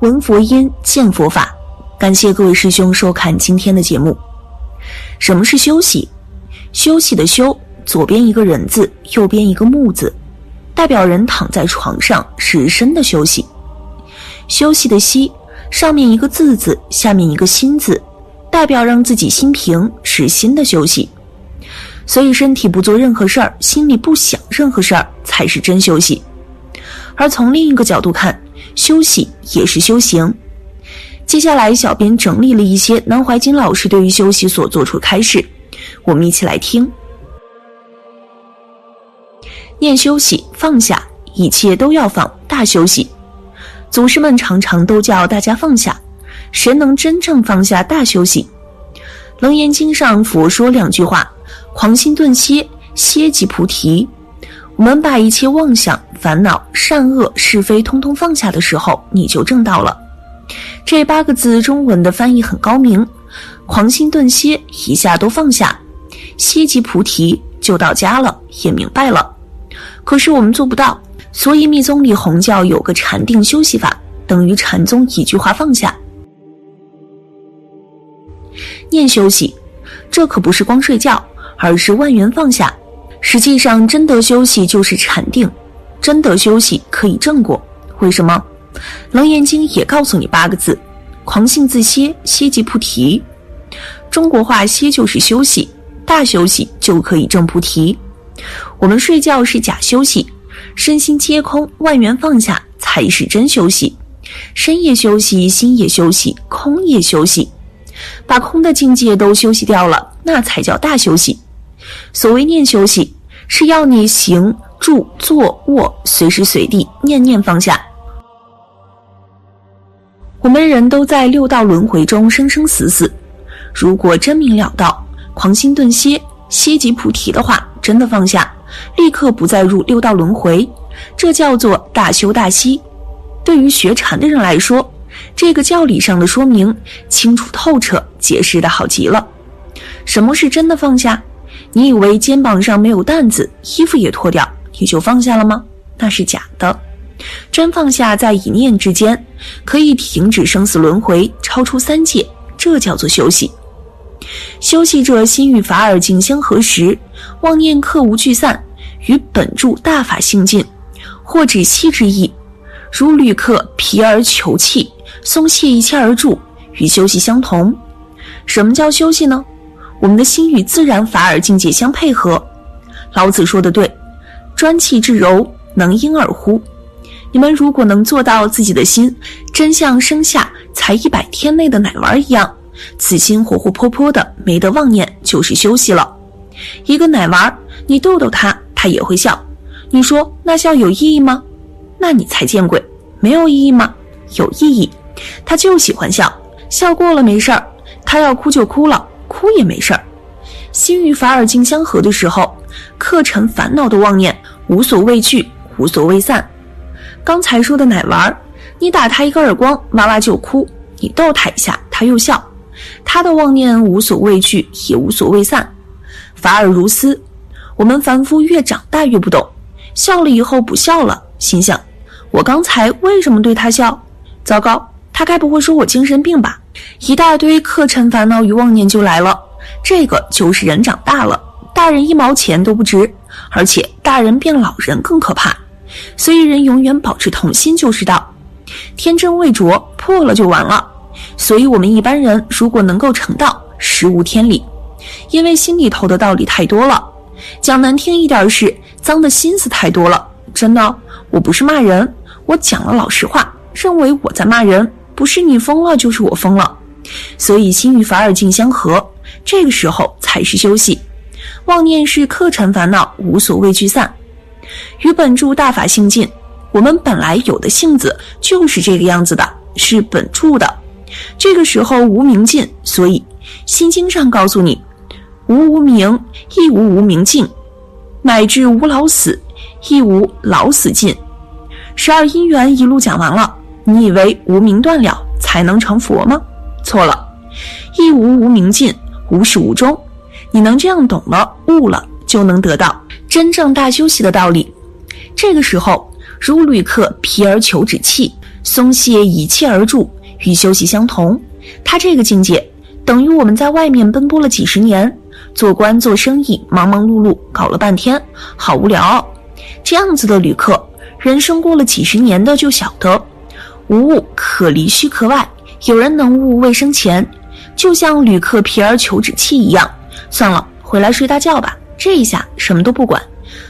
闻佛音，见佛法。感谢各位师兄收看今天的节目。什么是休息？休息的休，左边一个人字，右边一个木字，代表人躺在床上是身的休息。休息的息，上面一个字字，下面一个心字，代表让自己心平，是心的休息。所以身体不做任何事儿，心里不想任何事儿，才是真休息。而从另一个角度看，休息也是修行。接下来，小编整理了一些南怀瑾老师对于休息所做出开示，我们一起来听。念休息，放下，一切都要放，大休息。祖师们常常都叫大家放下，谁能真正放下大休息？楞严经上佛说两句话：狂心顿歇，歇即菩提。我们把一切妄想、烦恼、善恶、是非通通放下的时候，你就证到了。这八个字中文的翻译很高明，狂心顿歇，一下都放下，歇即菩提，就到家了，也明白了。可是我们做不到，所以密宗里红教有个禅定休息法，等于禅宗一句话放下。念休息，这可不是光睡觉，而是万缘放下。实际上，真得休息就是禅定，真得休息可以正果。为什么？楞严经也告诉你八个字：狂性自歇，歇即菩提。中国话歇就是休息，大休息就可以证菩提。我们睡觉是假休息，身心皆空，万缘放下才是真休息。身也休息，心也休息，空也休息，把空的境界都休息掉了，那才叫大休息。所谓念休息，是要你行住坐卧，随时随地念念放下。我们人都在六道轮回中生生死死，如果真明了道，狂心顿歇，歇即菩提的话，真的放下，立刻不再入六道轮回，这叫做大修大息。对于学禅的人来说，这个教理上的说明清楚透彻，解释的好极了。什么是真的放下？你以为肩膀上没有担子，衣服也脱掉，你就放下了吗？那是假的。真放下，在一念之间，可以停止生死轮回，超出三界，这叫做休息。休息者心与法尔境相合时，妄念客无聚散，与本住大法性尽，或止息之意。如旅客疲而求气，松懈一切而住，与休息相同。什么叫休息呢？我们的心与自然法尔境界相配合。老子说的对：“专气致柔，能婴儿乎？”你们如果能做到自己的心真像生下才一百天内的奶娃一样，此心活活泼泼的，没得妄念，就是休息了。一个奶娃，你逗逗他，他也会笑。你说那笑有意义吗？那你才见鬼！没有意义吗？有意义。他就喜欢笑，笑过了没事儿。他要哭就哭了，哭也没事儿。心与法尔境相合的时候，课程烦恼的妄念，无所畏惧，无所畏散。刚才说的奶娃，你打他一个耳光，娃娃就哭；你逗他一下，他又笑。他的妄念无所畏惧，也无所畏散，法尔如斯。我们凡夫越长大越不懂，笑了以后不笑了，心想：我刚才为什么对他笑？糟糕，他该不会说我精神病吧？一大堆客尘烦恼与妄念就来了。这个就是人长大了，大人一毛钱都不值，而且大人变老人更可怕。所以，人永远保持童心就是道，天真未着，破了就完了。所以，我们一般人如果能够成道，实无天理，因为心里头的道理太多了。讲难听一点是，脏的心思太多了。真的，我不是骂人，我讲了老实话，认为我在骂人，不是你疯了，就是我疯了。所以，心与法尔境相合，这个时候才是休息。妄念是客尘烦恼，无所畏惧散。与本住大法性尽，我们本来有的性子就是这个样子的，是本住的。这个时候无明尽，所以心经上告诉你，无无明亦无无明尽，乃至无老死亦无老死尽。十二因缘一路讲完了，你以为无明断了才能成佛吗？错了，亦无无明尽，无始无终。你能这样懂了悟了，就能得到。真正大休息的道理，这个时候如旅客疲而求止气，松懈一切而住，与休息相同。他这个境界，等于我们在外面奔波了几十年，做官做生意，忙忙碌碌搞了半天，好无聊。这样子的旅客，人生过了几十年的就晓得，无物可离虚壳外，有人能悟未生前。就像旅客皮而求止气一样，算了，回来睡大觉吧。这一下什么都不管，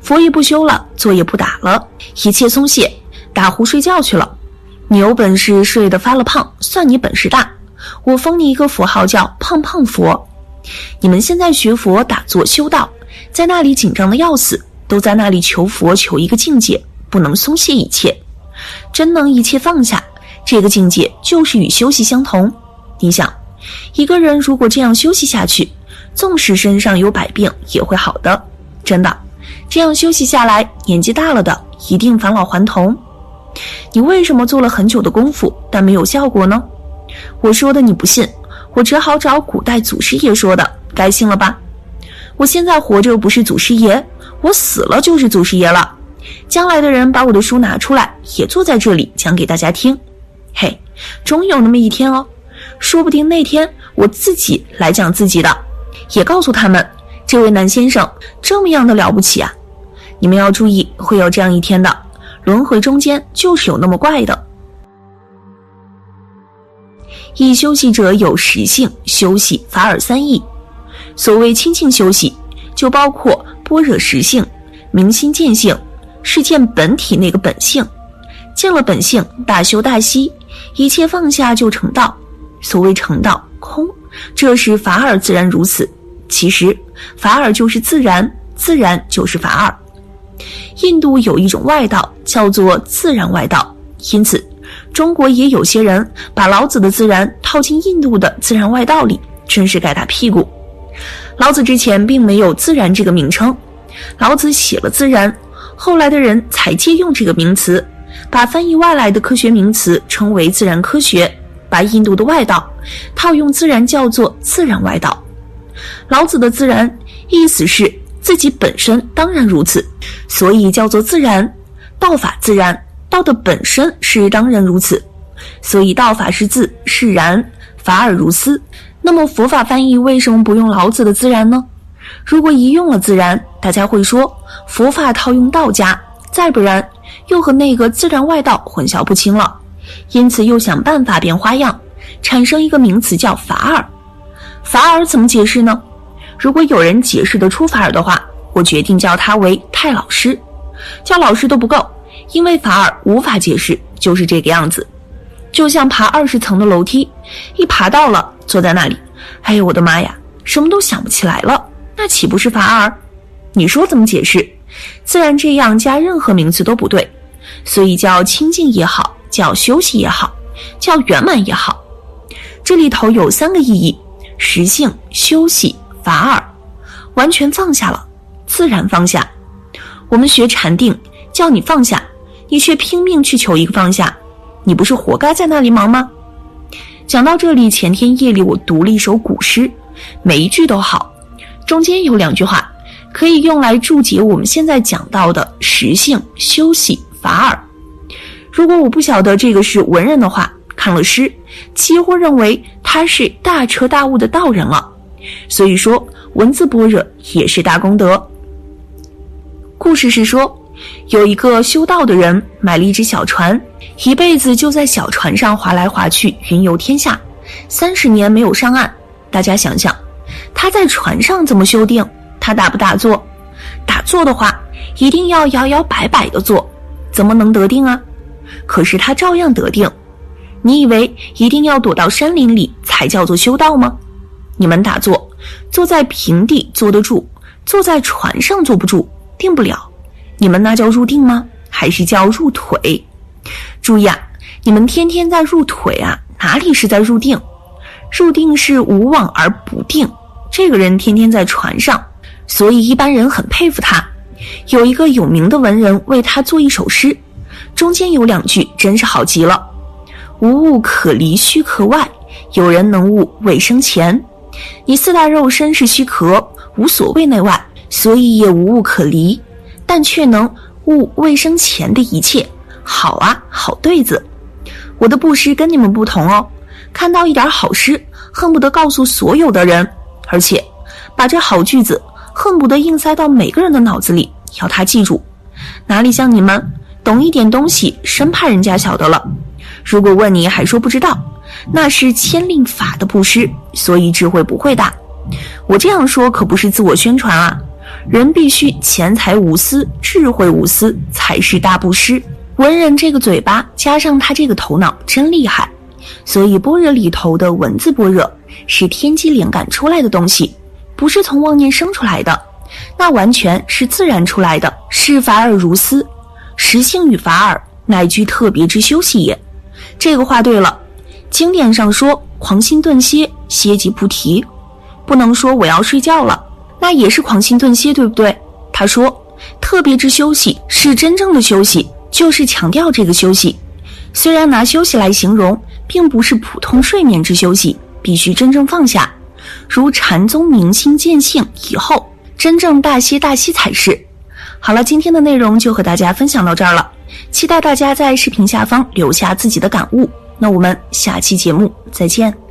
佛也不修了，坐也不打了，一切松懈，打呼睡觉去了。你有本事睡得发了胖，算你本事大。我封你一个佛号叫胖胖佛。你们现在学佛打坐修道，在那里紧张的要死，都在那里求佛求一个境界，不能松懈一切，真能一切放下，这个境界就是与休息相同。你想，一个人如果这样休息下去，纵使身上有百病也会好的，真的。这样休息下来，年纪大了的一定返老还童。你为什么做了很久的功夫，但没有效果呢？我说的你不信，我只好找古代祖师爷说的，该信了吧？我现在活着不是祖师爷，我死了就是祖师爷了。将来的人把我的书拿出来，也坐在这里讲给大家听。嘿，终有那么一天哦，说不定那天我自己来讲自己的，也告诉他们，这位南先生这么样的了不起啊！你们要注意，会有这样一天的，轮回中间就是有那么怪的。一休息者有实性，休息法尔三义。所谓清净休息，就包括般若实性、明心见性，是见本体那个本性。见了本性，大修大息，一切放下就成道。所谓成道空，这是法尔自然如此。其实法尔就是自然，自然就是法尔。印度有一种外道，叫做自然外道，因此。中国也有些人把老子的自然套进印度的自然外道里，真是该打屁股。老子之前并没有“自然”这个名称，老子写了“自然”，后来的人才借用这个名词，把翻译外来的科学名词称为自然科学，把印度的外道套用自然叫做自然外道。老子的自然意思是自己本身当然如此，所以叫做自然，道法自然。道的本身是当然如此，所以道法是自是然，法尔如斯。那么佛法翻译为什么不用老子的自然呢？如果一用了自然，大家会说佛法套用道家，再不然又和那个自然外道混淆不清了。因此又想办法变花样，产生一个名词叫法尔。法尔怎么解释呢？如果有人解释得出法尔的话，我决定叫他为太老师，叫老师都不够。因为法尔无法解释，就是这个样子，就像爬二十层的楼梯，一爬到了，坐在那里，哎呦我的妈呀，什么都想不起来了，那岂不是法尔？你说怎么解释？自然这样加任何名词都不对，所以叫清净也好，叫休息也好，叫圆满也好，这里头有三个意义：实性、休息、法尔，完全放下了，自然放下。我们学禅定，叫你放下。你却拼命去求一个放下，你不是活该在那里忙吗？讲到这里，前天夜里我读了一首古诗，每一句都好，中间有两句话可以用来注解我们现在讲到的实性、休息、法尔。如果我不晓得这个是文人的话，看了诗，几乎认为他是大彻大悟的道人了。所以说，文字般若也是大功德。故事是说。有一个修道的人买了一只小船，一辈子就在小船上划来划去，云游天下，三十年没有上岸。大家想想，他在船上怎么修定？他打不打坐？打坐的话，一定要摇摇摆摆的坐，怎么能得定啊？可是他照样得定。你以为一定要躲到山林里才叫做修道吗？你们打坐，坐在平地坐得住，坐在船上坐不住，定不了。你们那叫入定吗？还是叫入腿？注意啊，你们天天在入腿啊，哪里是在入定？入定是无往而不定。这个人天天在船上，所以一般人很佩服他。有一个有名的文人为他做一首诗，中间有两句真是好极了：无物可离虚壳外，有人能悟未生前。你四大肉身是虚壳，无所谓内外，所以也无物可离。但却能悟未生前的一切，好啊，好对子。我的布施跟你们不同哦，看到一点好诗，恨不得告诉所有的人，而且把这好句子恨不得硬塞到每个人的脑子里，要他记住。哪里像你们懂一点东西，生怕人家晓得了。如果问你还说不知道，那是牵令法的布施，所以智慧不会大。我这样说可不是自我宣传啊，人必须钱财无私，智慧无私，才是大布施。文人这个嘴巴加上他这个头脑真厉害，所以般若里头的文字般若是天机灵感出来的东西，不是从妄念生出来的，那完全是自然出来的，是法尔如斯，实性与法尔乃具特别之休息也。这个话对了，经典上说狂心顿歇，歇即菩提，不能说我要睡觉了，那也是狂心顿歇，对不对？他说特别之休息是真正的休息，就是强调这个休息。虽然拿休息来形容，并不是普通睡眠之休息，必须真正放下，如禅宗明心见性以后，真正大歇大息才是。好了，今天的内容就和大家分享到这儿了。期待大家在视频下方留下自己的感悟。那我们下期节目再见。